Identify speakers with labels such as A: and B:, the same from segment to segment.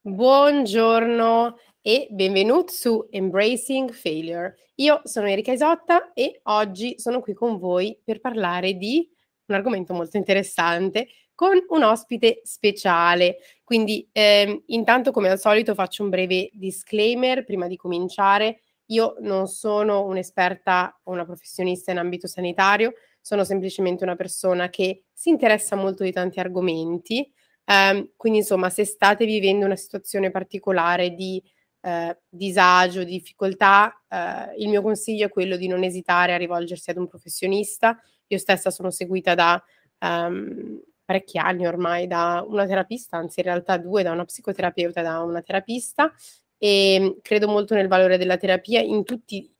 A: Buongiorno e benvenuti su Embracing Failure. Io sono Erika Isotta e oggi sono qui con voi per parlare di un argomento molto interessante con un ospite speciale. Quindi ehm, intanto come al solito faccio un breve disclaimer prima di cominciare. Io non sono un'esperta o una professionista in ambito sanitario, sono semplicemente una persona che si interessa molto di tanti argomenti Um, quindi insomma, se state vivendo una situazione particolare di uh, disagio, difficoltà, uh, il mio consiglio è quello di non esitare a rivolgersi ad un professionista. Io stessa sono seguita da um, parecchi anni ormai da una terapista, anzi in realtà due, da una psicoterapeuta e da una terapista e credo molto nel valore della terapia in tutte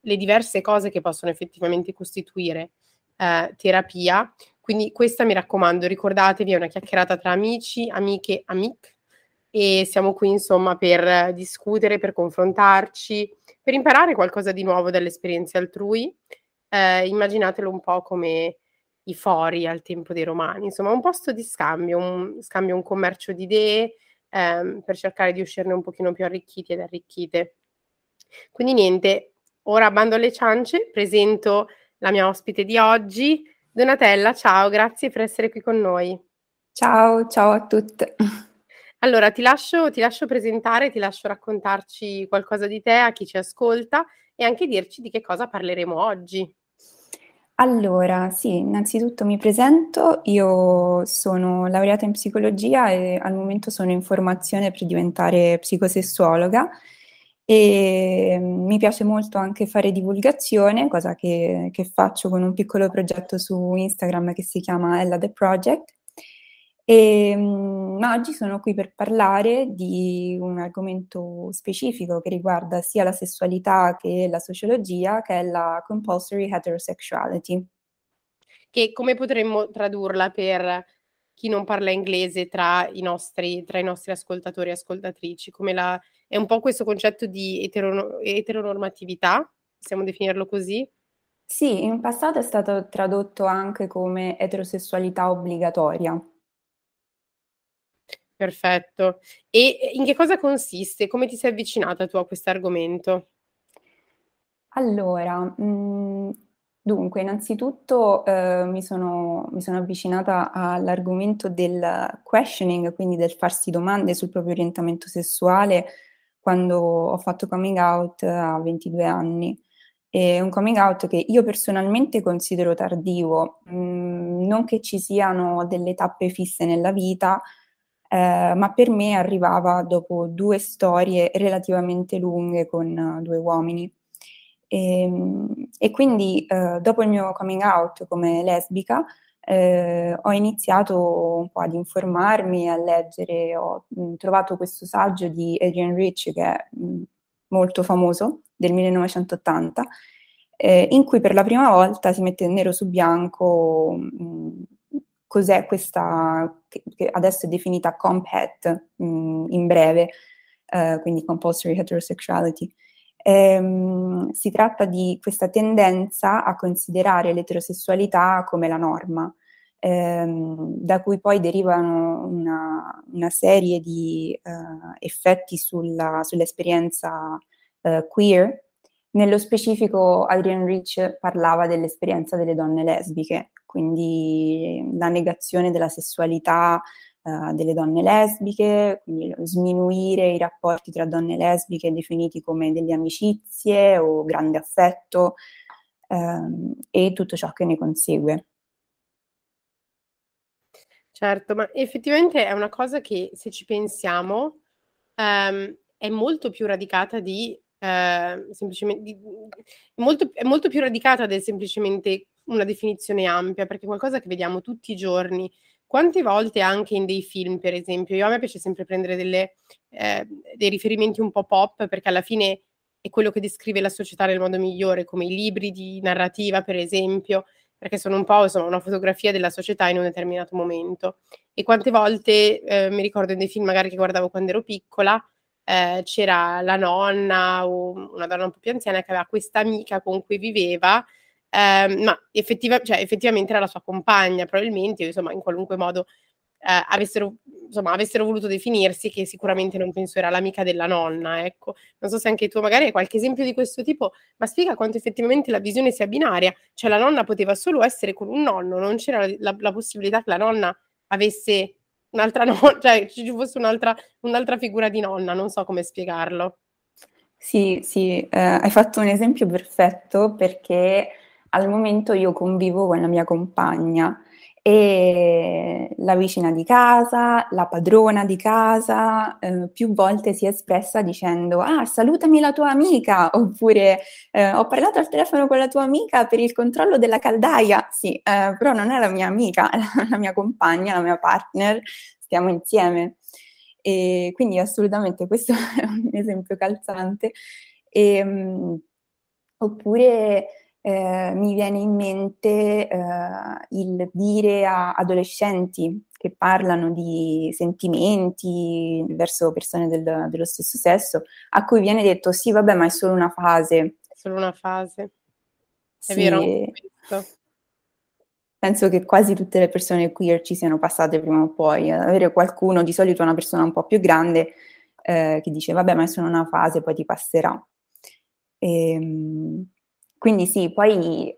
A: le diverse cose che possono effettivamente costituire uh, terapia. Quindi questa mi raccomando, ricordatevi, è una chiacchierata tra amici, amiche, amic e siamo qui insomma per discutere, per confrontarci, per imparare qualcosa di nuovo dalle esperienze altrui. Eh, immaginatelo un po' come i fori al tempo dei romani, insomma un posto di scambio, un scambio, un commercio di idee ehm, per cercare di uscirne un pochino più arricchiti ed arricchite. Quindi niente, ora bando alle ciance, presento la mia ospite di oggi, Donatella, ciao, grazie per essere qui con noi.
B: Ciao, ciao a tutte.
A: Allora, ti lascio, ti lascio presentare, ti lascio raccontarci qualcosa di te a chi ci ascolta e anche dirci di che cosa parleremo oggi.
B: Allora, sì, innanzitutto mi presento, io sono laureata in psicologia e al momento sono in formazione per diventare psicosessuologa e mm, mi piace molto anche fare divulgazione, cosa che, che faccio con un piccolo progetto su Instagram che si chiama Ella The Project. E, mm, ma oggi sono qui per parlare di un argomento specifico che riguarda sia la sessualità che la sociologia, che è la compulsory heterosexuality.
A: Che come potremmo tradurla per chi non parla inglese tra i nostri, tra i nostri ascoltatori e ascoltatrici? Come la è un po' questo concetto di eterono- eteronormatività, possiamo definirlo così?
B: Sì, in passato è stato tradotto anche come eterosessualità obbligatoria.
A: Perfetto. E in che cosa consiste? Come ti sei avvicinata tu a questo argomento?
B: Allora, mh, mm, dunque, innanzitutto eh, mi sono, mi sono avvicinata all'argomento del questioning, quindi del farsi domande sul proprio orientamento sessuale quando ho fatto coming out a 22 anni. È un coming out che io personalmente considero tardivo, mm, non che ci siano delle tappe fisse nella vita, eh, ma per me arrivava dopo due storie relativamente lunghe con uh, due uomini. E, ehm, e quindi eh, dopo il mio coming out come lesbica, eh, ho iniziato un po' ad informarmi, a leggere, ho mh, mm, trovato questo saggio di Adrian Rich che è mh, mm, molto famoso, del 1980, eh, in cui per la prima volta si mette nero su bianco mh, mm, cos'è questa, che, che, adesso è definita CompHET in breve, eh, quindi Compulsory Heterosexuality. Ehm, si tratta di questa tendenza a considerare l'eterosessualità come la norma, ehm, da cui poi derivano una, una serie di eh, effetti sulla, sull'esperienza eh, queer. Nello specifico Adrian Rich parlava dell'esperienza delle donne lesbiche, quindi la negazione della sessualità uh, delle donne lesbiche, quindi sminuire i rapporti tra donne lesbiche definiti come delle amicizie o grande affetto um, e tutto ciò che ne consegue.
A: Certo, ma effettivamente è una cosa che se ci pensiamo um, è molto più radicata di Uh, semplicemente di, molto, è molto più radicata del semplicemente una definizione ampia, perché è qualcosa che vediamo tutti i giorni quante volte anche in dei film, per esempio, io a me piace sempre prendere delle, eh, dei riferimenti un po' pop, perché alla fine è quello che descrive la società nel modo migliore, come i libri di narrativa, per esempio, perché sono un po' insomma, una fotografia della società in un determinato momento. E quante volte eh, mi ricordo in dei film magari che guardavo quando ero piccola, eh, c'era la nonna o una donna un po' più anziana che aveva questa amica con cui viveva eh, ma effettiva, cioè, effettivamente era la sua compagna, probabilmente, insomma, in qualunque modo avessero, insomma, avessero voluto definirsi, che sicuramente non penso era l'amica della nonna, ecco. Non so se anche tu magari hai qualche esempio di questo tipo, ma spiega quanto effettivamente la visione sia binaria, cioè la nonna poteva solo essere con un nonno, non c'era la, la possibilità che la nonna avesse un'altra nonna, cioè ci fosse un'altra, un'altra figura di nonna, non so come spiegarlo.
B: Sì, sì, eh, hai fatto un esempio perfetto perché al momento io convivo con la mia compagna e la vicina di casa, la padrona di casa, eh, più volte si è espressa dicendo ah salutami la tua amica oppure eh, ho parlato al telefono con la tua amica per il controllo della caldaia, sì, eh, però non è la mia amica, è la mia compagna, la mia partner, stiamo insieme. E quindi assolutamente questo è un esempio calzante. E, um, oppure eh, mi viene in mente eh, il dire a adolescenti che parlano di sentimenti verso persone del, dello stesso sesso, a cui viene detto sì, vabbè, ma è solo una fase.
A: È solo una fase. È sì. vero.
B: Penso che quasi tutte le persone queer ci siano passate prima o poi. Avere qualcuno, di solito una persona un po' più grande, eh, che dice vabbè, ma è solo una fase, poi ti passerà. E, ehm, quindi sì, poi eh,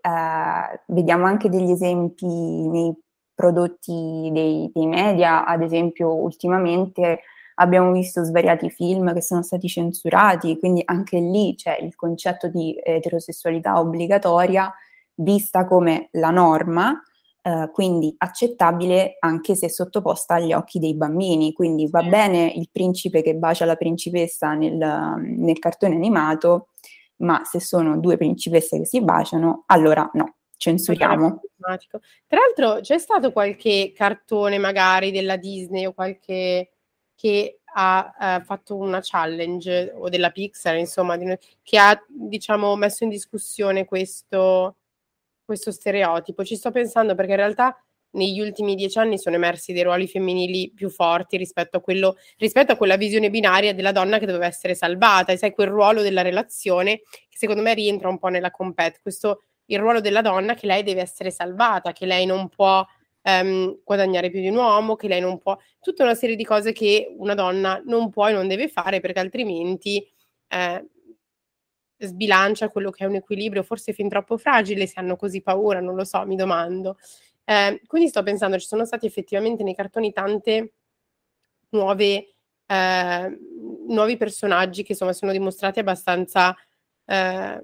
B: vediamo anche degli esempi nei prodotti dei, dei, media, ad esempio ultimamente abbiamo visto svariati film che sono stati censurati, quindi anche lì c'è il concetto di eterosessualità obbligatoria vista come la norma, eh, quindi accettabile anche se sottoposta agli occhi dei bambini, quindi va bene il principe che bacia la principessa nel, nel cartone animato, ma se sono due principesse che si baciano, allora no, censuriamo.
A: Tra l'altro c'è stato qualche cartone magari della Disney o qualche che ha eh, fatto una challenge o della Pixar, insomma, di, che ha diciamo messo in discussione questo, questo stereotipo. Ci sto pensando perché in realtà negli ultimi dieci anni sono emersi dei ruoli femminili più forti rispetto a, quello, rispetto a quella visione binaria della donna che doveva essere salvata, e sai, quel ruolo della relazione che secondo me rientra un po' nella compet, questo il ruolo della donna che lei deve essere salvata, che lei non può um, guadagnare più di un uomo, che lei non può, tutta una serie di cose che una donna non può e non deve fare perché altrimenti eh, sbilancia quello che è un equilibrio, forse fin troppo fragile se hanno così paura, non lo so, mi domando. Eh, quindi sto pensando, ci sono stati effettivamente nei cartoni tante nuove, eh, nuovi personaggi che insomma sono dimostrati abbastanza eh,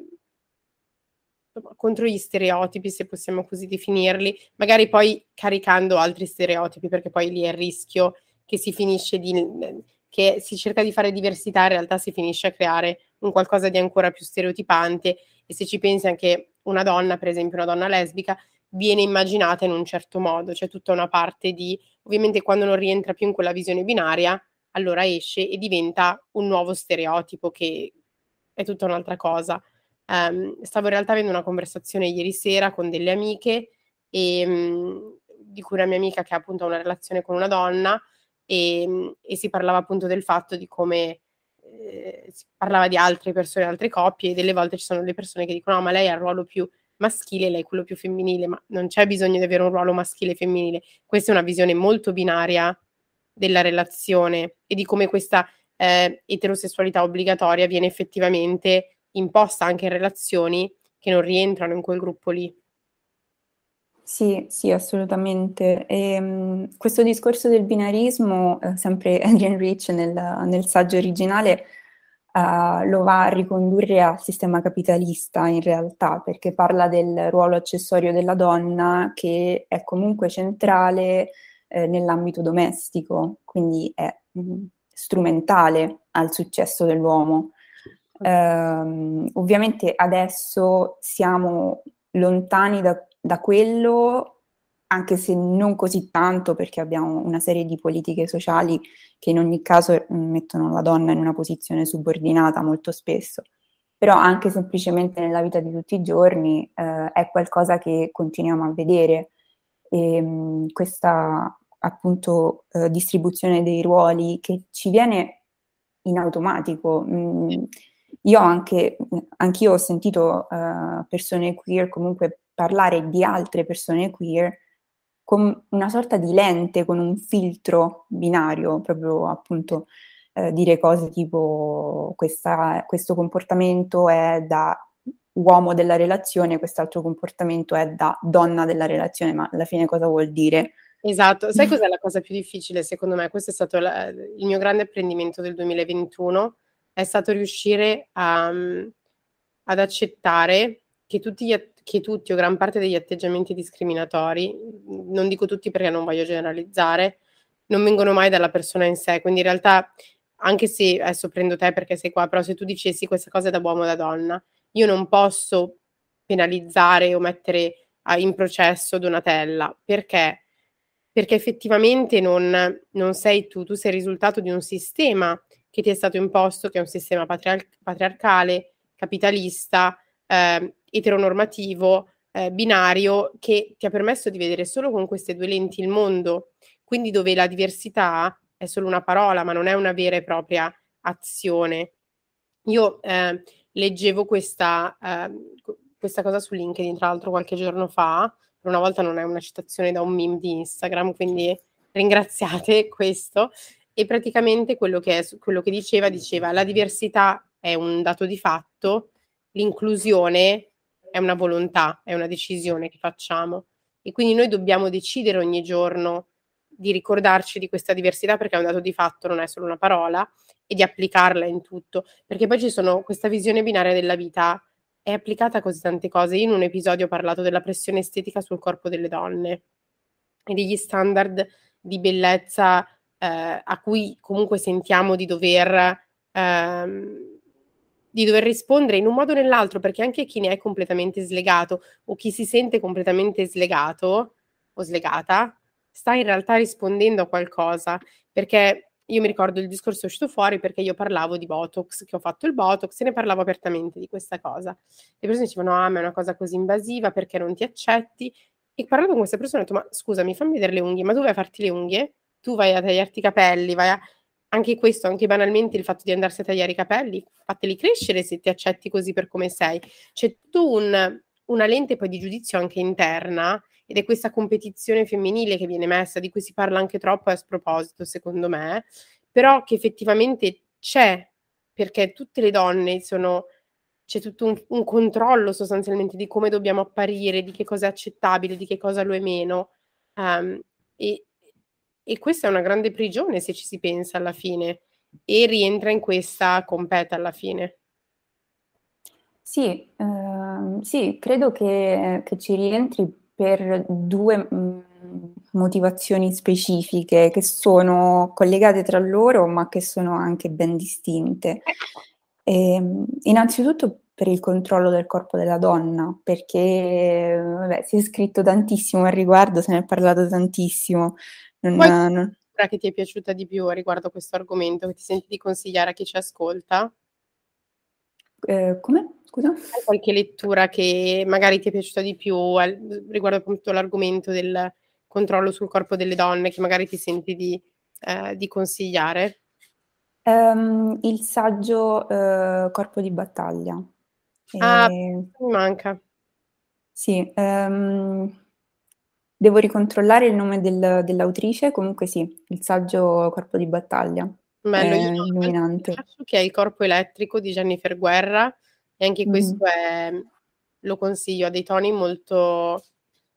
A: contro gli stereotipi, se possiamo così definirli, magari poi caricando altri stereotipi, perché poi lì è il rischio che si finisce di che si cerca di fare diversità, in realtà si finisce a creare un qualcosa di ancora più stereotipante. E se ci pensi anche una donna, per esempio una donna lesbica, viene immaginata in un certo modo, c'è tutta una parte di, ovviamente quando non rientra più in quella visione binaria, allora esce e diventa un nuovo stereotipo che è tutta un'altra cosa. Um, stavo in realtà avendo una conversazione ieri sera con delle amiche e, um, di cui una mia amica che ha appunto una relazione con una donna e, um, e si parlava appunto del fatto di come eh, si parlava di altre persone, altre coppie e delle volte ci sono le persone che dicono no ma lei ha il ruolo più maschile, lei quello più femminile, ma non c'è bisogno di avere un ruolo maschile e femminile. Questa è una visione molto binaria della relazione e di come questa eh, eterosessualità obbligatoria viene effettivamente imposta anche in relazioni che non rientrano in quel gruppo lì.
B: Sì, sì, assolutamente. E, um, questo discorso del binarismo, eh, sempre Adrian Rich nel, nel saggio originale, uh, lo va a ricondurre al sistema capitalista in realtà, perché parla del ruolo accessorio della donna che è comunque centrale eh, nell'ambito domestico, quindi è mh, mm, strumentale al successo dell'uomo. Uh, ovviamente adesso siamo lontani da, da quello anche se non così tanto perché abbiamo una serie di politiche sociali che in ogni caso mm, mettono la donna in una posizione subordinata molto spesso, però anche semplicemente nella vita di tutti i giorni eh, è qualcosa che continuiamo a vedere e mh, mm, questa appunto eh, distribuzione dei ruoli che ci viene in automatico. Mh, mm, io anche, anch'io ho sentito uh, persone queer comunque parlare di altre persone queer con una sorta di lente, con un filtro binario, proprio appunto eh, dire cose tipo questa, questo comportamento è da uomo della relazione, quest'altro comportamento è da donna della relazione, ma alla fine cosa vuol dire?
A: Esatto, sai cos'è la cosa più difficile secondo me? Questo è stato la, il mio grande apprendimento del 2021, è stato riuscire a, ad accettare che tutti, gli, che tutti o gran parte degli atteggiamenti discriminatori, non dico tutti perché non voglio generalizzare, non vengono mai dalla persona in sé, quindi in realtà anche se adesso prendo te perché sei qua, però se tu dicessi questa cosa da uomo o da donna, io non posso penalizzare o mettere in processo Donatella. Perché? Perché effettivamente non, non, sei tu, tu sei il risultato di un sistema che ti è stato imposto, che è un sistema patriar- patriarcale, capitalista, eh, eteronormativo, eh, binario, che ti ha permesso di vedere solo con queste due lenti il mondo, quindi dove la diversità è solo una parola, ma non è una vera e propria azione. Io eh, leggevo questa, eh, questa cosa su LinkedIn, tra l'altro qualche giorno fa, per una volta non è una citazione da un meme di Instagram, quindi ringraziate questo. E praticamente quello che, è, quello che diceva, diceva la diversità è un dato di fatto, l'inclusione è una volontà, è una decisione che facciamo. E quindi noi dobbiamo decidere ogni giorno di ricordarci di questa diversità perché è un dato di fatto, non è solo una parola, e di applicarla in tutto. Perché poi ci sono questa visione binaria della vita è applicata a così tante cose. Io in un episodio ho parlato della pressione estetica sul corpo delle donne e degli standard di bellezza eh, a cui comunque sentiamo di dover, ehm, di dover rispondere in un modo o nell'altro, perché anche chi ne è completamente slegato o chi si sente completamente slegato o slegata sta in realtà rispondendo a qualcosa, perché io mi ricordo il discorso è uscito fuori perché io parlavo di Botox, che ho fatto il Botox e ne parlavo apertamente di questa cosa. Le persone dicevano, ah, ma è una cosa così invasiva perché non ti accetti? E parlando con queste persone ho detto, ma scusami, fammi vedere le unghie, ma tu vai a farti le unghie? Tu vai a tagliarti i capelli, vai a... Anche questo, anche banalmente il fatto di andarsi a tagliare i capelli, fateli crescere se ti accetti così per come sei. C'è tutto un, una lente poi di giudizio anche interna ed è questa competizione femminile che viene messa, di cui si parla anche troppo a sproposito, secondo me, però che effettivamente c'è, perché tutte le donne sono c'è tutto un, un, controllo sostanzialmente di come dobbiamo apparire, di che cosa è accettabile, di che cosa lo è meno. Um, e, e, questa è una grande prigione se ci si pensa alla fine e rientra in questa competa alla fine.
B: Sì, ehm, sì credo che, che ci rientri per due mh, mm, motivazioni specifiche che sono collegate tra loro ma che sono anche ben distinte. E, ehm, innanzitutto per il controllo del corpo della donna, perché vabbè, si è scritto tantissimo al riguardo, se ne è parlato tantissimo.
A: Non, Qual non... che ti è piaciuta di più riguardo questo argomento, che ti senti di consigliare a chi ci ascolta?
B: Eh, come? Scusa?
A: Hai qualche lettura che magari ti è piaciuta di più al, riguardo appunto l'argomento del controllo sul corpo delle donne che magari ti senti di, eh, di consigliare?
B: Um, il saggio uh, Corpo di battaglia.
A: Ah, e... mi manca.
B: Sì, um, devo ricontrollare il nome del, dell'autrice, comunque sì, il saggio Corpo di battaglia.
A: Bello, è io illuminante. Che è il corpo elettrico di Jennifer Guerra e anche questo mm. è, lo consiglio, ha dei toni molto,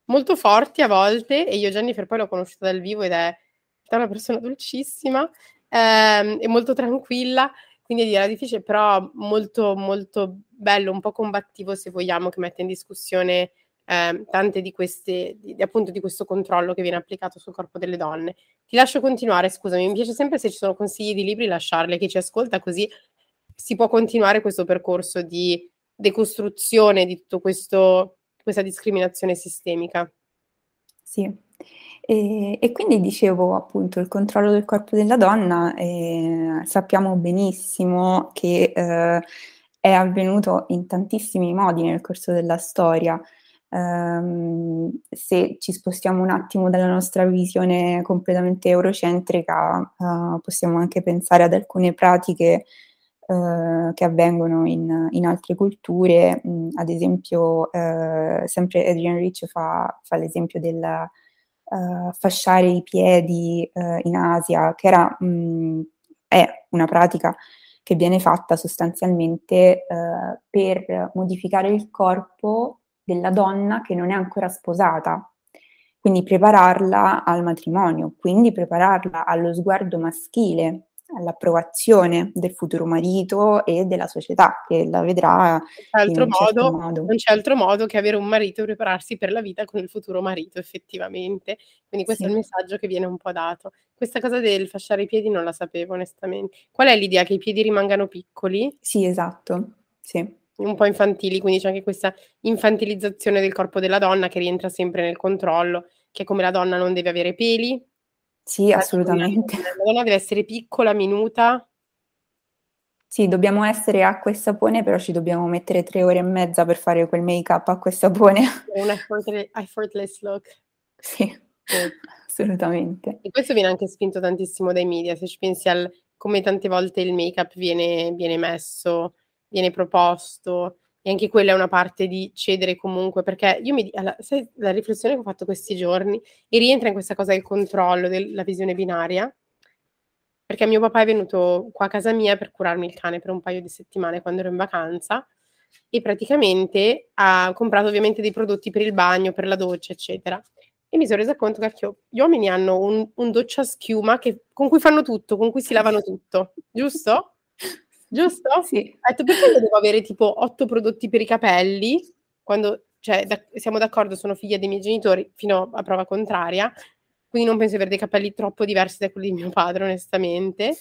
A: molto forti a volte e io Jennifer poi l'ho conosciuta dal vivo ed è, è una persona dolcissima ehm, e molto tranquilla, quindi era difficile, però molto molto bello, un po' combattivo se vogliamo, che mette in discussione eh, tante di queste, di, appunto di questo controllo che viene applicato sul corpo delle donne. Ti lascio continuare, scusami, mi piace sempre se ci sono consigli di libri lasciarli a chi ci ascolta, così si può continuare questo percorso di decostruzione di tutta questa discriminazione sistemica.
B: Sì, e, e, quindi dicevo appunto il controllo del corpo della donna, eh, sappiamo benissimo che eh, è avvenuto in tantissimi modi nel corso della storia. Um, se ci spostiamo un attimo dalla nostra visione completamente eurocentrica, uh, possiamo anche pensare ad alcune pratiche uh, che avvengono in, in altre culture. Um, ad esempio, uh, sempre Adrian Rich fa, fa l'esempio della, uh, fasciare i piedi uh, in Asia, che era, mh, è una pratica che viene fatta sostanzialmente uh, per modificare il corpo della donna che non è ancora sposata, quindi prepararla al matrimonio, quindi prepararla allo sguardo maschile, all'approvazione del futuro marito e della società che la vedrà
A: in un certo modo, modo. Non c'è altro modo che avere un marito e prepararsi per la vita con il futuro marito, effettivamente. Quindi questo sì. è il messaggio che viene un po' dato. Questa cosa del fasciare i piedi non la sapevo onestamente. Qual è l'idea? Che i piedi rimangano piccoli?
B: Sì, esatto. Sì.
A: Un po' infantili, quindi c'è anche questa infantilizzazione del corpo della donna che rientra sempre nel controllo, che come la donna non deve avere peli,
B: sì, assolutamente.
A: La donna deve essere piccola, minuta.
B: Sì, dobbiamo essere acqua e sapone, però ci dobbiamo mettere tre ore e mezza per fare quel make-up acqua e sapone.
A: Un effortless, look.
B: Sì, sì, assolutamente.
A: E questo viene anche spinto tantissimo dai media, se ci pensi al come tante volte il make-up viene, viene messo, viene proposto, e anche quella è una parte di cedere comunque, perché io mi alla, sai, la riflessione che ho fatto questi giorni e rientra in questa cosa del controllo della visione binaria, perché mio papà è venuto qua a casa mia per curarmi il cane per un paio di settimane quando ero in vacanza e praticamente ha comprato ovviamente dei prodotti per il bagno, per la doccia, eccetera. E mi sono resa conto che gli uomini hanno un, un doccia schiuma che, con cui fanno tutto, con cui si lavano tutto, giusto? Giusto?
B: Sì.
A: Ha detto perché io devo avere tipo otto prodotti per i capelli, quando, cioè, da, siamo d'accordo, sono figlia dei miei genitori, fino a prova contraria, quindi non penso di avere dei capelli troppo diversi da quelli di mio padre, onestamente.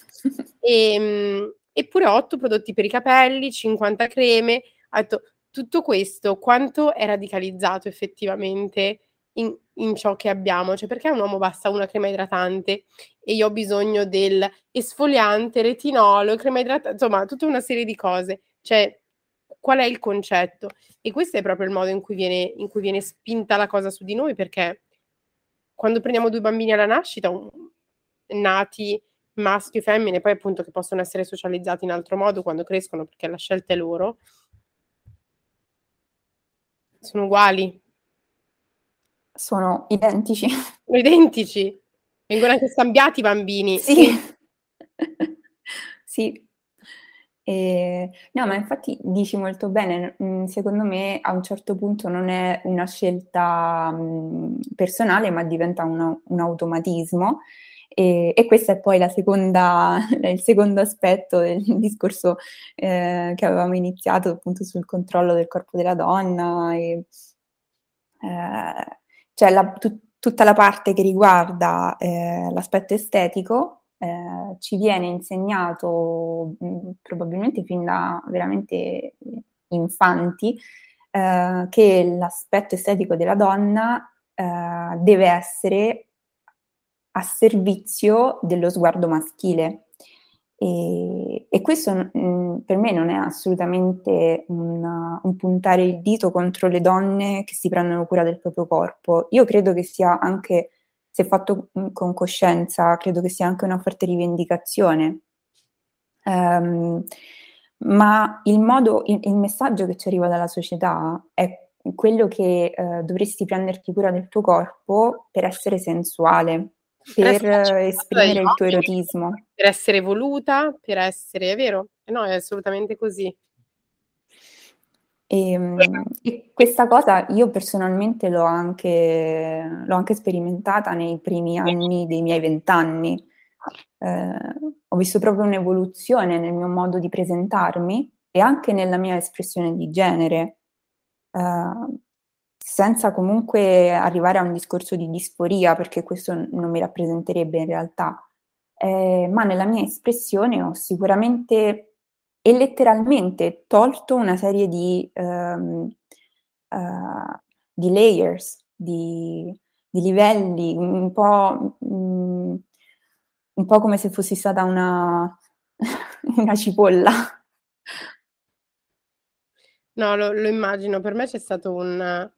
A: E, ehm, eppure otto prodotti per i capelli, 50 creme, ha detto tutto questo quanto è radicalizzato effettivamente in, in, ciò che abbiamo, cioè perché a un uomo basta una crema idratante? E io ho bisogno del esfoliante, retinolo, crema idratante, insomma, tutta una serie di cose, cioè qual è il concetto? E questo è proprio il modo in cui viene, in cui viene spinta la cosa su di noi, perché quando prendiamo due bambini alla nascita, un, nati maschio e femmine, poi appunto che possono essere socializzati in altro modo quando crescono, perché la scelta è loro, sono uguali,
B: sono identici.
A: Sono identici. Vengono anche scambiati i bambini.
B: Sì. sì. E, no, ma infatti dici molto bene, mm, secondo me a un certo punto non è una scelta mh, mm, personale, ma diventa una, un automatismo. E, e, questo è poi seconda, il secondo aspetto del discorso eh, che avevamo iniziato appunto sul controllo del corpo della donna e, eh, cioè la, tu, tutta la parte che riguarda eh, l'aspetto estetico eh, ci viene insegnato mh, mm, probabilmente fin da veramente infanti eh, che l'aspetto estetico della donna eh, deve essere a servizio dello sguardo maschile e, e questo mh, mm, per me non è assolutamente un, un, puntare il dito contro le donne che si prendono cura del proprio corpo. Io credo che sia anche, se fatto mm, con coscienza, credo che sia anche una forte rivendicazione. Um, ma il modo, il, il, messaggio che ci arriva dalla società è quello che uh, dovresti prenderti cura del tuo corpo per essere sensuale, per esprimere il tuo erotismo.
A: Per essere voluta, per essere, è vero? No, è assolutamente così.
B: E, ehm, e, questa cosa io personalmente l'ho anche, l'ho anche sperimentata nei primi anni dei miei vent'anni. Eh, ho visto proprio un'evoluzione nel mio modo di presentarmi e anche nella mia espressione di genere. Eh, senza comunque arrivare a un discorso di disforia, perché questo non mi rappresenterebbe in realtà, eh, ma nella mia espressione ho sicuramente e letteralmente tolto una serie di, um, uh, di layers, di, di, livelli, un po', um, un po' come se fossi stata una, una cipolla.
A: No, lo, lo, immagino, per me c'è stato un,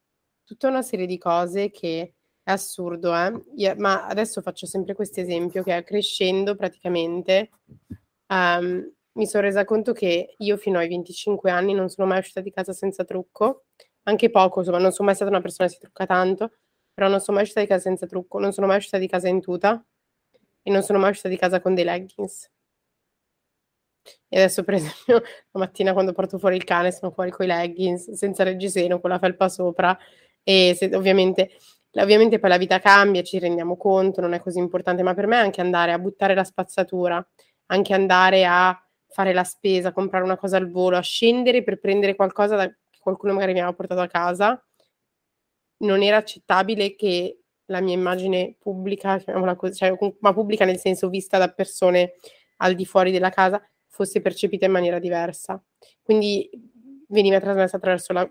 A: tutta una serie di cose che è assurdo, eh? Io, ma adesso faccio sempre questo esempio che crescendo praticamente um, mi sono resa conto che io fino ai 25 anni non sono mai uscita di casa senza trucco, anche poco, insomma, non sono mai stata una persona che si trucca tanto, però non sono mai uscita di casa senza trucco, non sono mai uscita di casa in tuta e non sono mai uscita di casa con dei leggings. E adesso, per esempio, la mattina quando porto fuori il cane sono fuori con i leggings, senza reggiseno, con la felpa sopra e se, ovviamente, ovviamente poi la vita cambia, ci rendiamo conto, non è così importante, ma per me anche andare a buttare la spazzatura, anche andare a fare la spesa, comprare una cosa al volo, a scendere per prendere qualcosa da, che qualcuno magari mi aveva portato a casa, non era accettabile che la mia immagine pubblica, così, cioè, ma pubblica nel senso vista da persone al di fuori della casa, fosse percepita in maniera diversa. Quindi veniva trasmessa attraverso la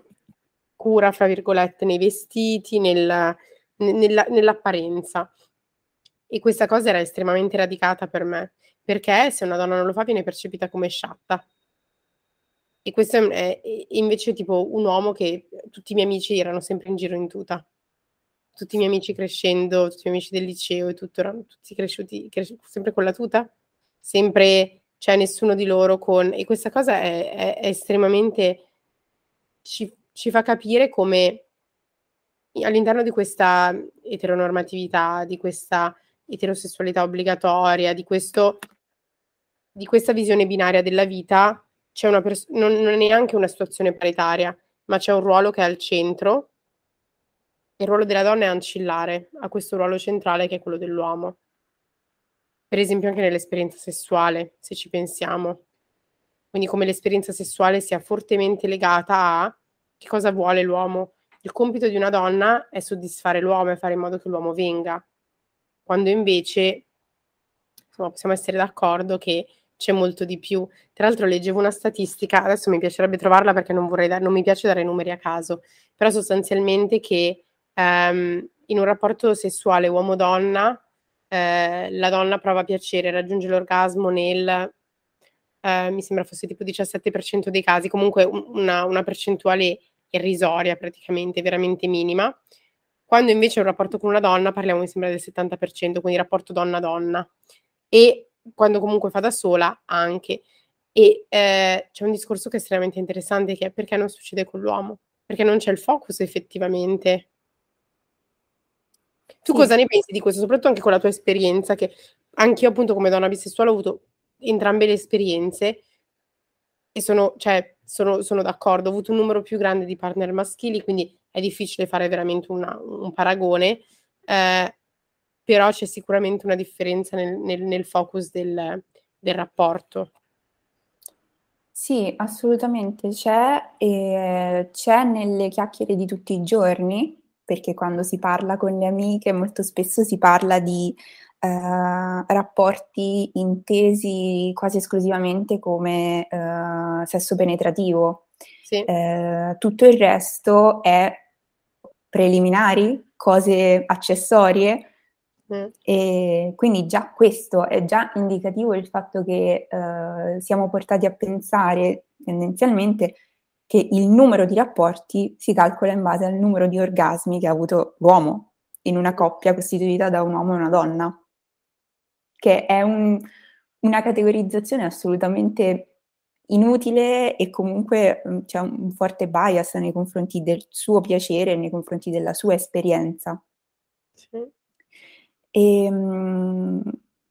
A: cura, fra virgolette, nei vestiti, nel, nella, nell'apparenza. E questa cosa era estremamente radicata per me, perché se una donna non lo fa viene percepita come sciatta. E questo è, è invece tipo un uomo che tutti i miei amici erano sempre in giro in tuta. Tutti i miei amici crescendo, tutti i miei amici del liceo e tutto, erano tutti cresciuti, cresciuti sempre con la tuta, sempre, cioè nessuno di loro con... E questa cosa è, è, è estremamente... Ci, ci fa capire come all'interno di questa eteronormatività, di questa eterosessualità obbligatoria, di, questo, di questa visione binaria della vita, c'è una pers- non, non è neanche una situazione paritaria, ma c'è un ruolo che è al centro. Il ruolo della donna è ancillare a questo ruolo centrale che è quello dell'uomo. Per esempio anche nell'esperienza sessuale, se ci pensiamo. Quindi come l'esperienza sessuale sia fortemente legata a che cosa vuole l'uomo. Il compito di una donna è soddisfare l'uomo e fare in modo che l'uomo venga, quando invece insomma, possiamo essere d'accordo che c'è molto di più. Tra l'altro leggevo una statistica, adesso mi piacerebbe trovarla perché non, vorrei da- non mi piace dare numeri a caso, però sostanzialmente che ehm, in un rapporto sessuale uomo-donna eh, la donna prova piacere, raggiunge l'orgasmo nel, eh, mi sembra fosse tipo 17% dei casi, comunque una, una percentuale irrisoria praticamente, veramente minima. Quando invece è un rapporto con una donna parliamo mi sembra del 70%, quindi rapporto donna-donna. E quando comunque fa da sola anche. E eh, c'è un discorso che è estremamente interessante che è perché non succede con l'uomo? Perché non c'è il focus effettivamente. Tu sì. cosa ne pensi di questo? Soprattutto anche con la tua esperienza, che anch'io appunto come donna bisessuale ho avuto entrambe le esperienze e sono, cioè, sono, sono d'accordo, ho avuto un numero più grande di partner maschili, quindi è difficile fare veramente una, un paragone, eh, però c'è sicuramente una differenza nel, nel, nel focus del, del, rapporto.
B: Sì, assolutamente c'è, e c'è nelle chiacchiere di tutti i giorni, perché quando si parla con le amiche molto spesso si parla di eh, rapporti intesi quasi esclusivamente come eh, sesso penetrativo. Sì. Eh, tutto il resto è preliminari, cose accessorie. Mm. E quindi già questo è già indicativo del fatto che eh, siamo portati a pensare tendenzialmente che il numero di rapporti si calcola in base al numero di orgasmi che ha avuto l'uomo in una coppia costituita da un uomo e una donna che è un, una categorizzazione assolutamente inutile e comunque mm, c'è un forte bias nei confronti del suo piacere e nei confronti della sua esperienza. Sì. E, ehm,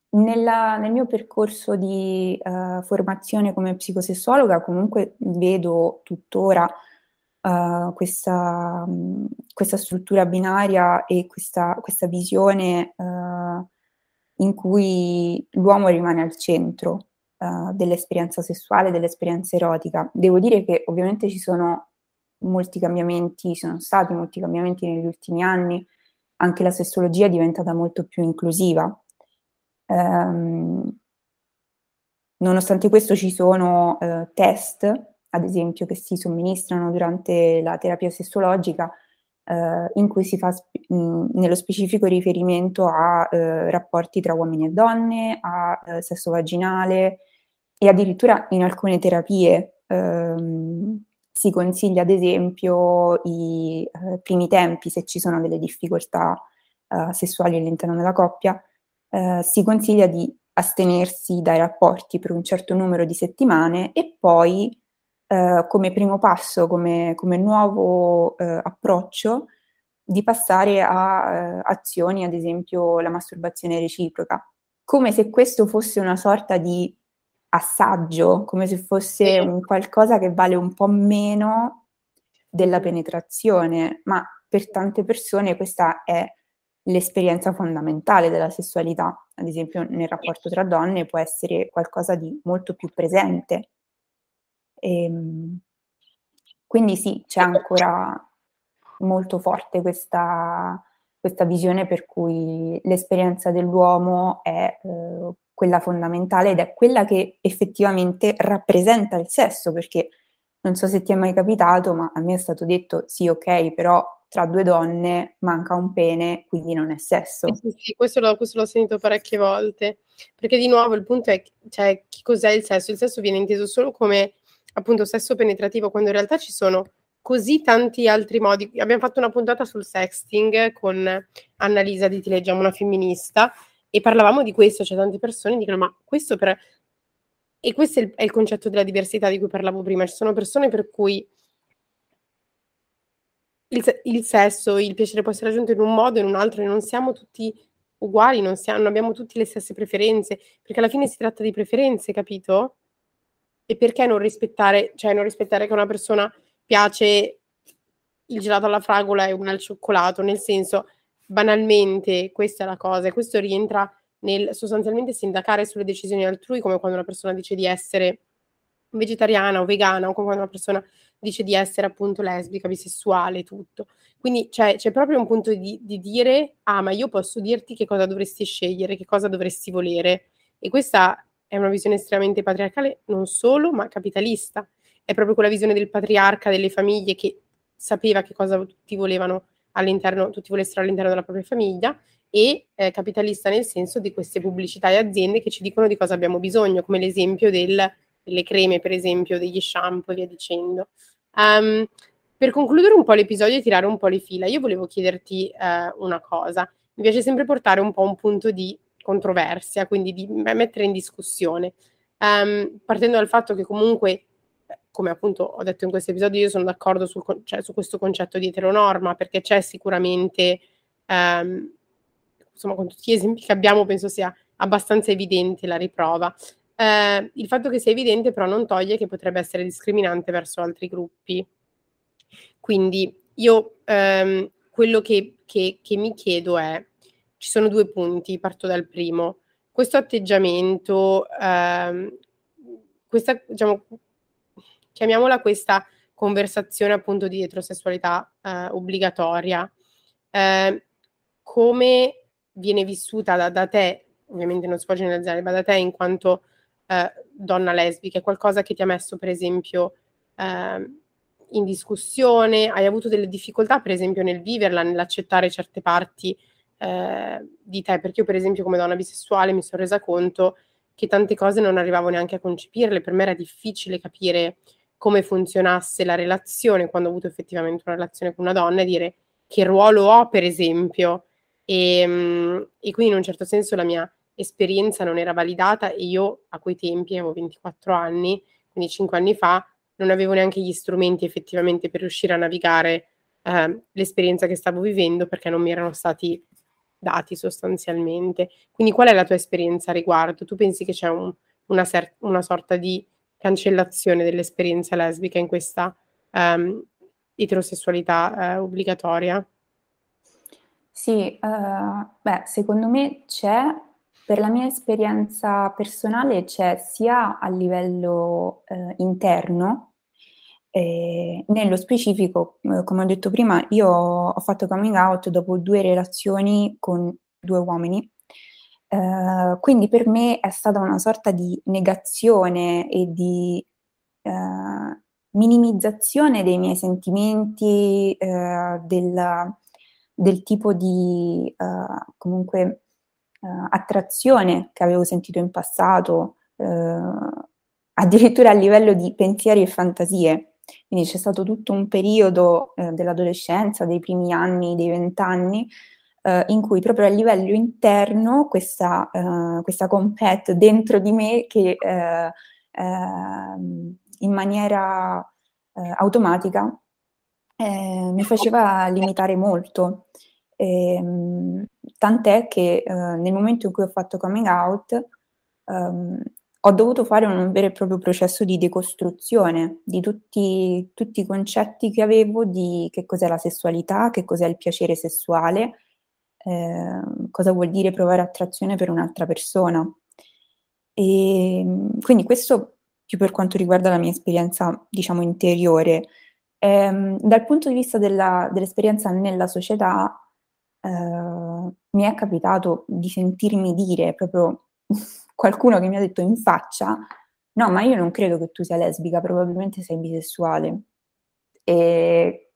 B: nella, nel mio percorso di uh, formazione come psicosessuologa comunque vedo tuttora uh, questa, um, questa, struttura binaria e questa, questa visione uh, in cui l'uomo rimane al centro uh, dell'esperienza sessuale, dell'esperienza erotica. Devo dire che ovviamente ci sono molti cambiamenti, ci sono stati molti cambiamenti negli ultimi anni, anche la sessologia è diventata molto più inclusiva. Um, nonostante questo ci sono uh, test, ad esempio, che si somministrano durante la terapia sessologica eh, in cui si fa sp- mh, nello specifico riferimento a eh, rapporti tra uomini e donne, a eh, sesso vaginale e addirittura in alcune terapie ehm, si consiglia ad esempio i eh, primi tempi, se ci sono delle difficoltà eh, sessuali all'interno della coppia, eh, si consiglia di astenersi dai rapporti per un certo numero di settimane e poi eh, come primo passo, come, come nuovo eh, approccio, di passare a uh, azioni, ad esempio la masturbazione reciproca, come se questo fosse una sorta di assaggio, come se fosse un qualcosa che vale un po' meno della penetrazione, ma per tante persone questa è l'esperienza fondamentale della sessualità, ad esempio nel rapporto tra donne può essere qualcosa di molto più presente. E, ehm, quindi sì, c'è ancora molto forte questa, questa visione per cui l'esperienza dell'uomo è eh, quella fondamentale ed è quella che effettivamente rappresenta il sesso, perché non so se ti è mai capitato, ma a me è stato detto sì, ok, però tra due donne manca un pene, quindi non è sesso.
A: Sì, sì, questo, l'ho, questo l'ho sentito parecchie volte, perché di nuovo il punto è, cioè, cos'è il sesso? Il sesso viene inteso solo come appunto sesso penetrativo, quando in realtà ci sono così tanti altri modi. Abbiamo fatto una puntata sul sexting con Annalisa di Ti leggiamo una femminista e parlavamo di questo, cioè tante persone dicono ma questo per... E questo è il, è il concetto della diversità di cui parlavo prima, ci sono persone per cui il, il, sesso, il piacere può essere raggiunto in un modo o in un altro e non siamo tutti uguali, non, siamo, non abbiamo tutti le stesse preferenze, perché alla fine si tratta di preferenze, capito? E perché non rispettare, cioè non rispettare che una persona piace il gelato alla fragola e una al cioccolato, nel senso, banalmente, questa è la cosa, e questo rientra nel sostanzialmente sindacare sulle decisioni altrui, come quando una persona dice di essere vegetariana o vegana, o come quando una persona dice di essere appunto lesbica, bisessuale, tutto. Quindi c'è, c'è proprio un punto di, di, dire, ah, ma io posso dirti che cosa dovresti scegliere, che cosa dovresti volere. E questa è una visione estremamente patriarcale, non solo, ma capitalista. È proprio quella visione del patriarca, delle famiglie che sapeva che cosa tutti volevano all'interno, tutti volessero all'interno della propria famiglia, e eh, capitalista nel senso di queste pubblicità e aziende che ci dicono di cosa abbiamo bisogno, come l'esempio del delle creme, per esempio, degli shampoo e via dicendo. Um, per concludere un po' l'episodio e tirare un po' le fila, io volevo chiederti uh, una cosa. Mi piace sempre portare un po' un punto di controversia, quindi di mettere in discussione, um, partendo dal fatto che comunque, come appunto ho detto in questo episodio, io sono d'accordo sul, cioè, su questo concetto di eteronorma, perché c'è sicuramente, um, insomma, con tutti gli esempi che abbiamo, penso sia abbastanza evidente la riprova. Eh, il fatto che sia evidente però non toglie che potrebbe essere discriminante verso altri gruppi. Quindi io ehm, quello che, che, che, mi chiedo è, ci sono due punti, parto dal primo. Questo atteggiamento, ehm, questa, diciamo, chiamiamola questa conversazione appunto di eterosessualità eh, obbligatoria, eh, come viene vissuta da, da, te, ovviamente non si può generalizzare, ma da te in quanto eh, donna lesbica? È qualcosa che ti ha messo, per esempio, eh, in discussione? Hai avuto delle difficoltà, per esempio, nel viverla, nell'accettare certe parti eh, di te? Perché io, per esempio, come donna bisessuale mi sono resa conto che tante cose non arrivavo neanche a concepirle. Per me era difficile capire come funzionasse la relazione quando ho avuto effettivamente una relazione con una donna e dire che ruolo ho, per esempio. E, ehm, e quindi in un certo senso la mia esperienza non era validata e io a quei tempi avevo 24 anni, quindi 5 anni fa, non avevo neanche gli strumenti effettivamente per riuscire a navigare eh, l'esperienza che stavo vivendo perché non mi erano stati dati sostanzialmente. Quindi qual è la tua esperienza a riguardo? Tu pensi che c'è un, una, ser- una, sorta di cancellazione dell'esperienza lesbica in questa um, eterosessualità uh, obbligatoria?
B: Sì, uh, beh, secondo me c'è per la mia esperienza personale c'è sia a livello eh, interno, eh, nello specifico, eh, come ho detto prima, io ho fatto coming out dopo due relazioni con due uomini, eh, quindi per me è stata una sorta di negazione e di eh, minimizzazione dei miei sentimenti, eh, del, del, tipo di comunque uh, attrazione che avevo sentito in passato, addirittura a livello di pensieri e fantasie. Quindi c'è stato tutto un periodo uh, dell'adolescenza, dei primi anni, dei vent'anni, in cui proprio a livello interno questa, questa compet dentro di me che ehm, in maniera automatica eh, mi faceva limitare molto. Eh, tant'è che eh, nel momento in cui ho fatto coming out ehm, ho dovuto fare un vero e proprio processo di decostruzione di tutti, tutti, i concetti che avevo di che cos'è la sessualità, che cos'è il piacere sessuale, eh, cosa vuol dire provare attrazione per un'altra persona. E quindi questo più per quanto riguarda la mia esperienza, diciamo, interiore. Ehm, dal punto di vista della, dell'esperienza nella società, eh, mi è capitato di sentirmi dire proprio qualcuno che mi ha detto in faccia, no, ma io non credo che tu sia lesbica, probabilmente sei bisessuale. E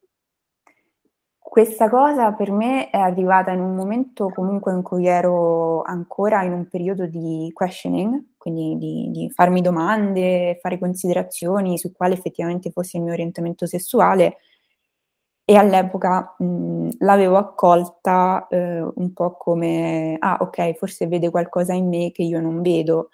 B: questa cosa per me è arrivata in un momento comunque in cui ero ancora in un periodo di questioning, quindi di, di farmi domande, fare considerazioni su quale effettivamente fosse il mio orientamento sessuale e all'epoca mh, l'avevo accolta eh, un po' come, ah ok, forse vede qualcosa in me che io non vedo.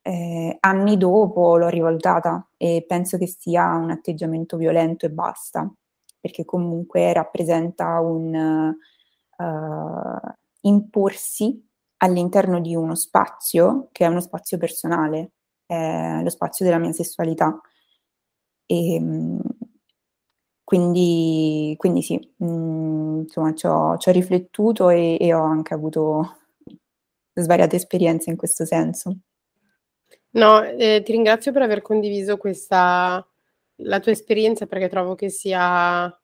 B: Eh, anni dopo l'ho rivalutata e penso che sia un atteggiamento violento e basta perché comunque rappresenta un uh, imporsi all'interno di uno spazio che è uno spazio personale, è lo spazio della mia sessualità. E, ehm, quindi, quindi sì, mh, mm, insomma, ci ho, ci ho riflettuto e, e, ho anche avuto svariate esperienze in questo senso.
A: No, eh, ti ringrazio per aver condiviso questa la tua esperienza perché trovo che sia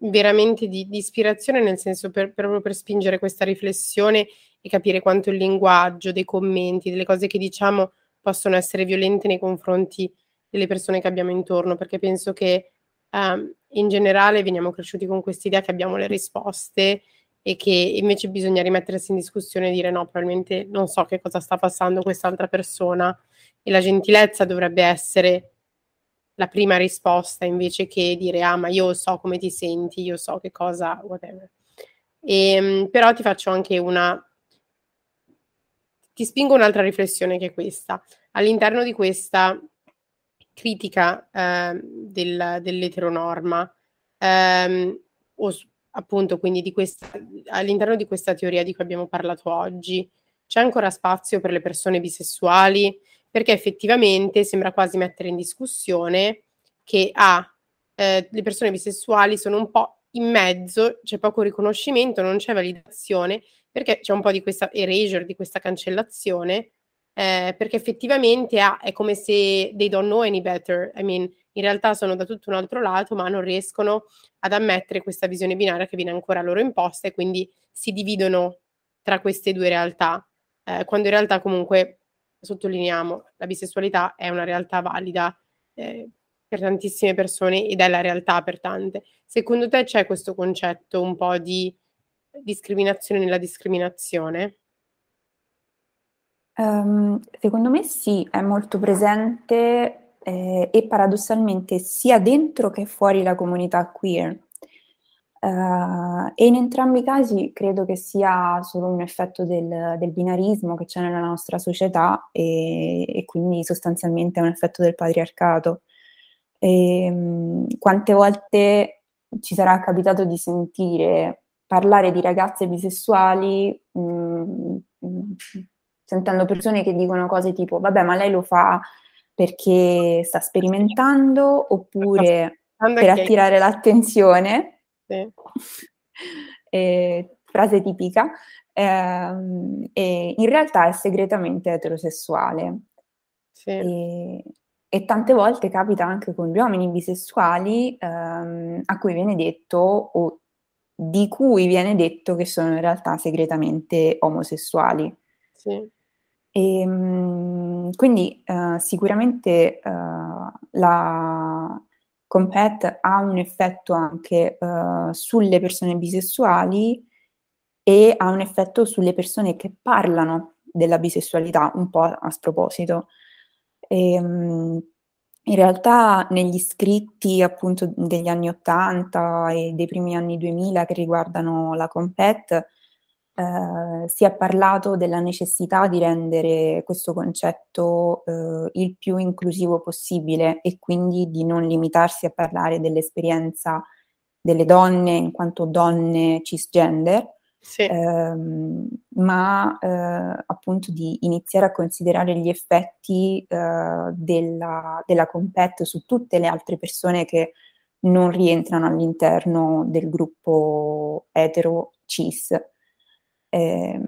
A: veramente di, di ispirazione, nel senso per, proprio per spingere questa riflessione e capire quanto il linguaggio, dei commenti, delle cose che diciamo possono essere violente nei confronti delle persone che abbiamo intorno, perché penso che um, in generale veniamo cresciuti con quest'idea che abbiamo le risposte e che invece bisogna rimettersi in discussione e dire no, probabilmente non so che cosa sta passando quest'altra persona e la gentilezza dovrebbe essere la prima risposta invece che dire ah ma io so come ti senti, io so che cosa, whatever. E, ehm, però ti faccio anche una, ti spingo un'altra riflessione che è questa. All'interno di questa critica eh, del, dell'eteronorma, ehm, o appunto quindi di questa, all'interno di questa teoria di cui abbiamo parlato oggi, c'è ancora spazio per le persone bisessuali? perché effettivamente sembra quasi mettere in discussione che ah, eh, le persone bisessuali sono un po' in mezzo, c'è poco riconoscimento, non c'è validazione, perché c'è un po' di questa erasure, di questa cancellazione, eh, perché effettivamente ah, è come se they don't know any better, I mean, in realtà sono da tutto un altro lato, ma non riescono ad ammettere questa visione binaria che viene ancora loro imposta e quindi si dividono tra queste due realtà, eh, quando in realtà comunque sottolineiamo, la bisessualità è una realtà valida eh, per tantissime persone ed è la realtà per tante. Secondo te c'è questo concetto un po' di discriminazione nella discriminazione?
B: Um, secondo me sì, è molto presente eh, e paradossalmente sia dentro che fuori la comunità queer. Uh, e in entrambi i casi credo che sia solo un effetto del, del binarismo che c'è nella nostra società e, e, quindi sostanzialmente è un effetto del patriarcato. E, um, quante volte ci sarà capitato di sentire parlare di ragazze bisessuali um, sentendo persone che dicono cose tipo vabbè ma lei lo fa perché sta sperimentando oppure per attirare l'attenzione sì. e, frase tipica, ehm, e in realtà è segretamente eterosessuale. Sì. E, e, tante volte capita anche con gli uomini bisessuali ehm, a cui viene detto o di cui viene detto che sono in realtà segretamente omosessuali. Sì. E, ehm, quindi uh, sicuramente uh, la, Compet ha un effetto anche uh, sulle persone bisessuali e ha un effetto sulle persone che parlano della bisessualità, un po' a sproposito. E, um, in realtà negli scritti appunto degli anni 80 e dei primi anni 2000 che riguardano la Compet, eh, si è parlato della necessità di rendere questo concetto eh, il più inclusivo possibile e quindi di non limitarsi a parlare dell'esperienza delle donne in quanto donne cisgender, sì. ehm, ma eh, appunto di iniziare a considerare gli effetti eh, della, della compet su tutte le altre persone che non rientrano all'interno del gruppo etero cis. Eh,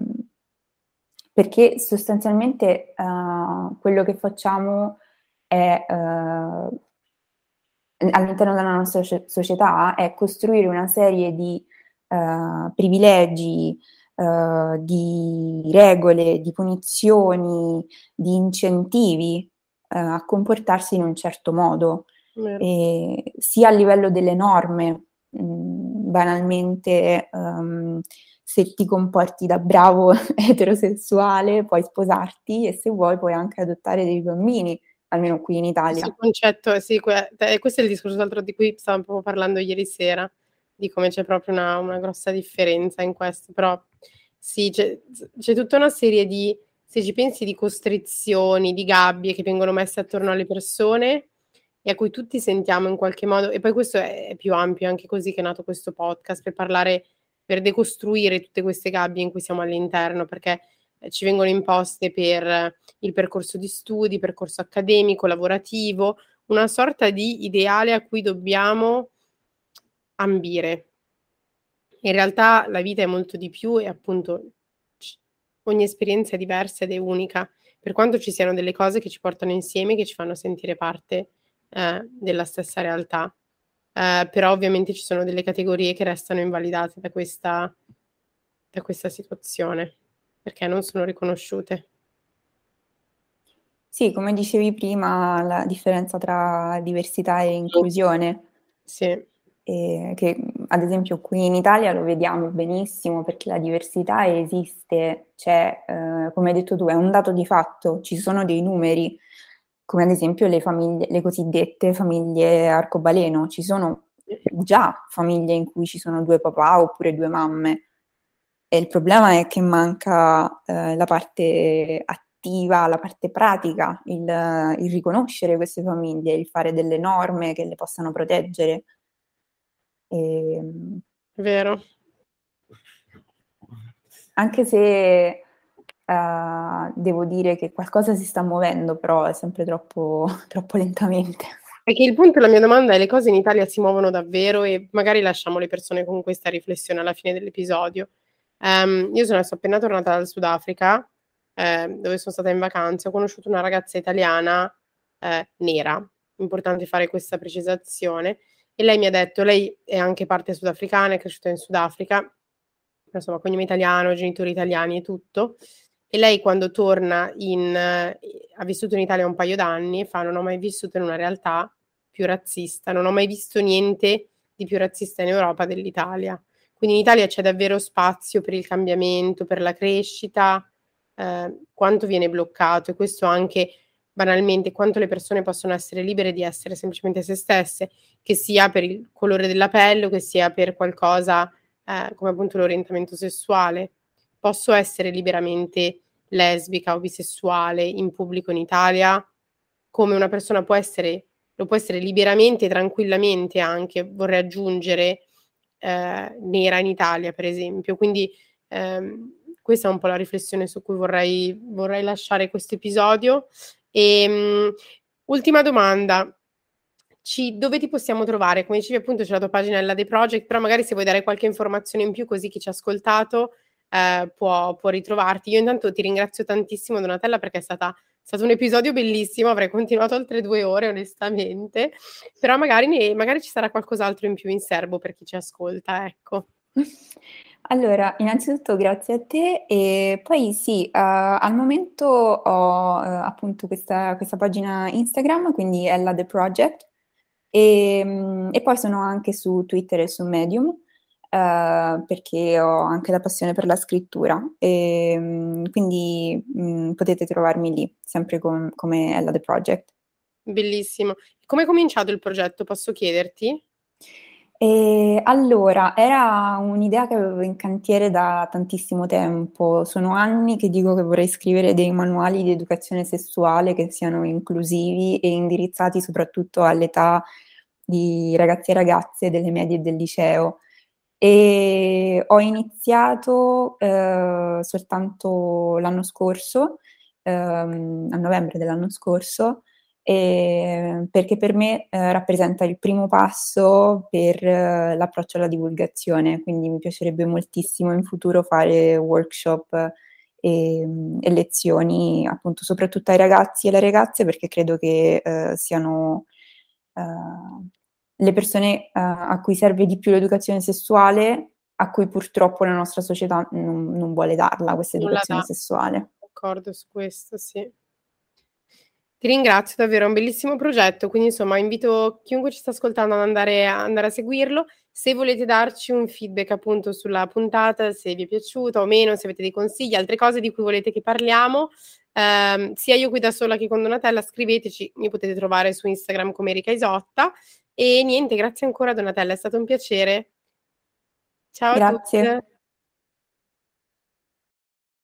B: perché sostanzialmente uh, quello che facciamo è uh, all'interno della nostra società è costruire una serie di uh, privilegi, di regole, di punizioni, di incentivi a comportarsi in un certo modo, sia a livello delle norme, mh, mm, banalmente um, se ti comporti da bravo eterosessuale puoi sposarti e se vuoi puoi anche adottare dei bambini almeno qui in Italia.
A: Il concetto, sì, questo è il discorso altro di cui stavamo parlando ieri sera, di come c'è proprio una, una grossa differenza in questo, però sì, c'è, c'è, tutta una serie di, se ci pensi, di costrizioni, di gabbie che vengono messe attorno alle persone e a cui tutti sentiamo in qualche modo, e poi questo è più ampio, anche così che è nato questo podcast, per parlare, per decostruire tutte queste gabbie in cui siamo all'interno, perché eh, ci vengono imposte per il percorso di studi, percorso accademico, lavorativo, una sorta di ideale a cui dobbiamo ambire. In realtà la vita è molto di più e appunto ogni esperienza è diversa ed è unica, per quanto ci siano delle cose che ci portano insieme, che ci fanno sentire parte eh, della stessa realtà. Eh, però ovviamente ci sono delle categorie che restano invalidate da questa, da questa situazione perché non sono riconosciute.
B: Sì, come dicevi prima, la differenza tra diversità e inclusione.
A: Sì.
B: E che ad esempio qui in Italia lo vediamo benissimo perché la diversità esiste, c'è, eh, come hai detto tu, è un dato di fatto, ci sono dei numeri, come ad esempio le famiglie, le cosiddette famiglie arcobaleno, ci sono già famiglie in cui ci sono due papà oppure due mamme, e il problema è che manca eh, la parte attiva, la parte pratica, il, il, riconoscere queste famiglie, il fare delle norme che le possano proteggere.
A: E, ehm, Vero.
B: Anche se uh, devo dire che qualcosa si sta muovendo, però è sempre troppo, troppo lentamente.
A: Perché il punto della mia domanda è le cose in Italia si muovono davvero? E magari lasciamo le persone con questa riflessione alla fine dell'episodio. Um, io sono appena tornata dal Sudafrica, eh, dove sono stata in vacanza, ho conosciuto una ragazza italiana eh, nera, importante fare questa precisazione, e lei mi ha detto, lei è anche parte sudafricana, è cresciuta in Sudafrica, insomma, cognome italiano, genitori italiani e tutto, e lei quando torna in, eh, ha vissuto in Italia un paio d'anni, fa non ho mai vissuto in una realtà più razzista, non ho mai visto niente di più razzista in Europa dell'Italia. Quindi in Italia c'è davvero spazio per il cambiamento, per la crescita, eh, quanto viene bloccato e questo anche banalmente quanto le persone possono essere libere di essere semplicemente se stesse, che sia per il colore della pelle o che sia per qualcosa eh, come appunto l'orientamento sessuale. Posso essere liberamente lesbica o bisessuale in pubblico in Italia, come una persona può essere, lo può essere liberamente, tranquillamente anche, vorrei aggiungere, eh, nera in Italia, per esempio. Quindi ehm, questa è un po' la riflessione su cui vorrei, vorrei lasciare questo episodio. E, um, ultima domanda. Ci, dove ti possiamo trovare? Come dicevi appunto c'è la tua pagina della The Project, però magari se vuoi dare qualche informazione in più così chi ci ha ascoltato eh, può, può, ritrovarti. Io intanto ti ringrazio tantissimo Donatella perché è stata è stato un episodio bellissimo, avrei continuato altre due ore onestamente, però magari, magari ci sarà qualcos'altro in più in serbo per chi ci ascolta, ecco.
B: Allora, innanzitutto grazie a te e poi sì, uh, al momento ho uh, appunto questa, questa, pagina Instagram, quindi Ella The Project, e, um, e, poi sono anche su Twitter e su Medium. Uh, perché ho anche la passione per la scrittura e um, quindi um, potete trovarmi lì, sempre com- come Ella The Project.
A: Bellissimo. Come è cominciato il progetto, posso chiederti?
B: E allora, era un'idea che avevo in cantiere da tantissimo tempo. Sono anni che dico che vorrei scrivere dei manuali di educazione sessuale che siano inclusivi e indirizzati soprattutto all'età di ragazzi e ragazze delle medie e del liceo. E ho iniziato eh, soltanto l'anno scorso, ehm, a novembre dell'anno scorso, eh, perché per me eh, rappresenta il primo passo per eh, l'approccio alla divulgazione, quindi mi piacerebbe moltissimo in futuro fare workshop e, e lezioni appunto soprattutto ai ragazzi e alle ragazze perché credo che eh, siano eh, le persone a cui serve di più l'educazione sessuale a cui purtroppo la nostra società non, non vuole darla questa educazione sessuale.
A: D'accordo su questo, sì. Ti ringrazio davvero, è un bellissimo progetto, quindi insomma invito chiunque ci sta ascoltando ad andare, a, andare a seguirlo. Se volete darci un feedback appunto sulla puntata, se vi è piaciuta o meno, se avete dei consigli, altre cose di cui volete che parliamo, ehm, sia io qui da sola che con Donatella, scriveteci, mi potete trovare su Instagram come Erika Isotta. E niente, grazie ancora Donatella, è stato un piacere. Ciao
B: grazie.
A: a tutti.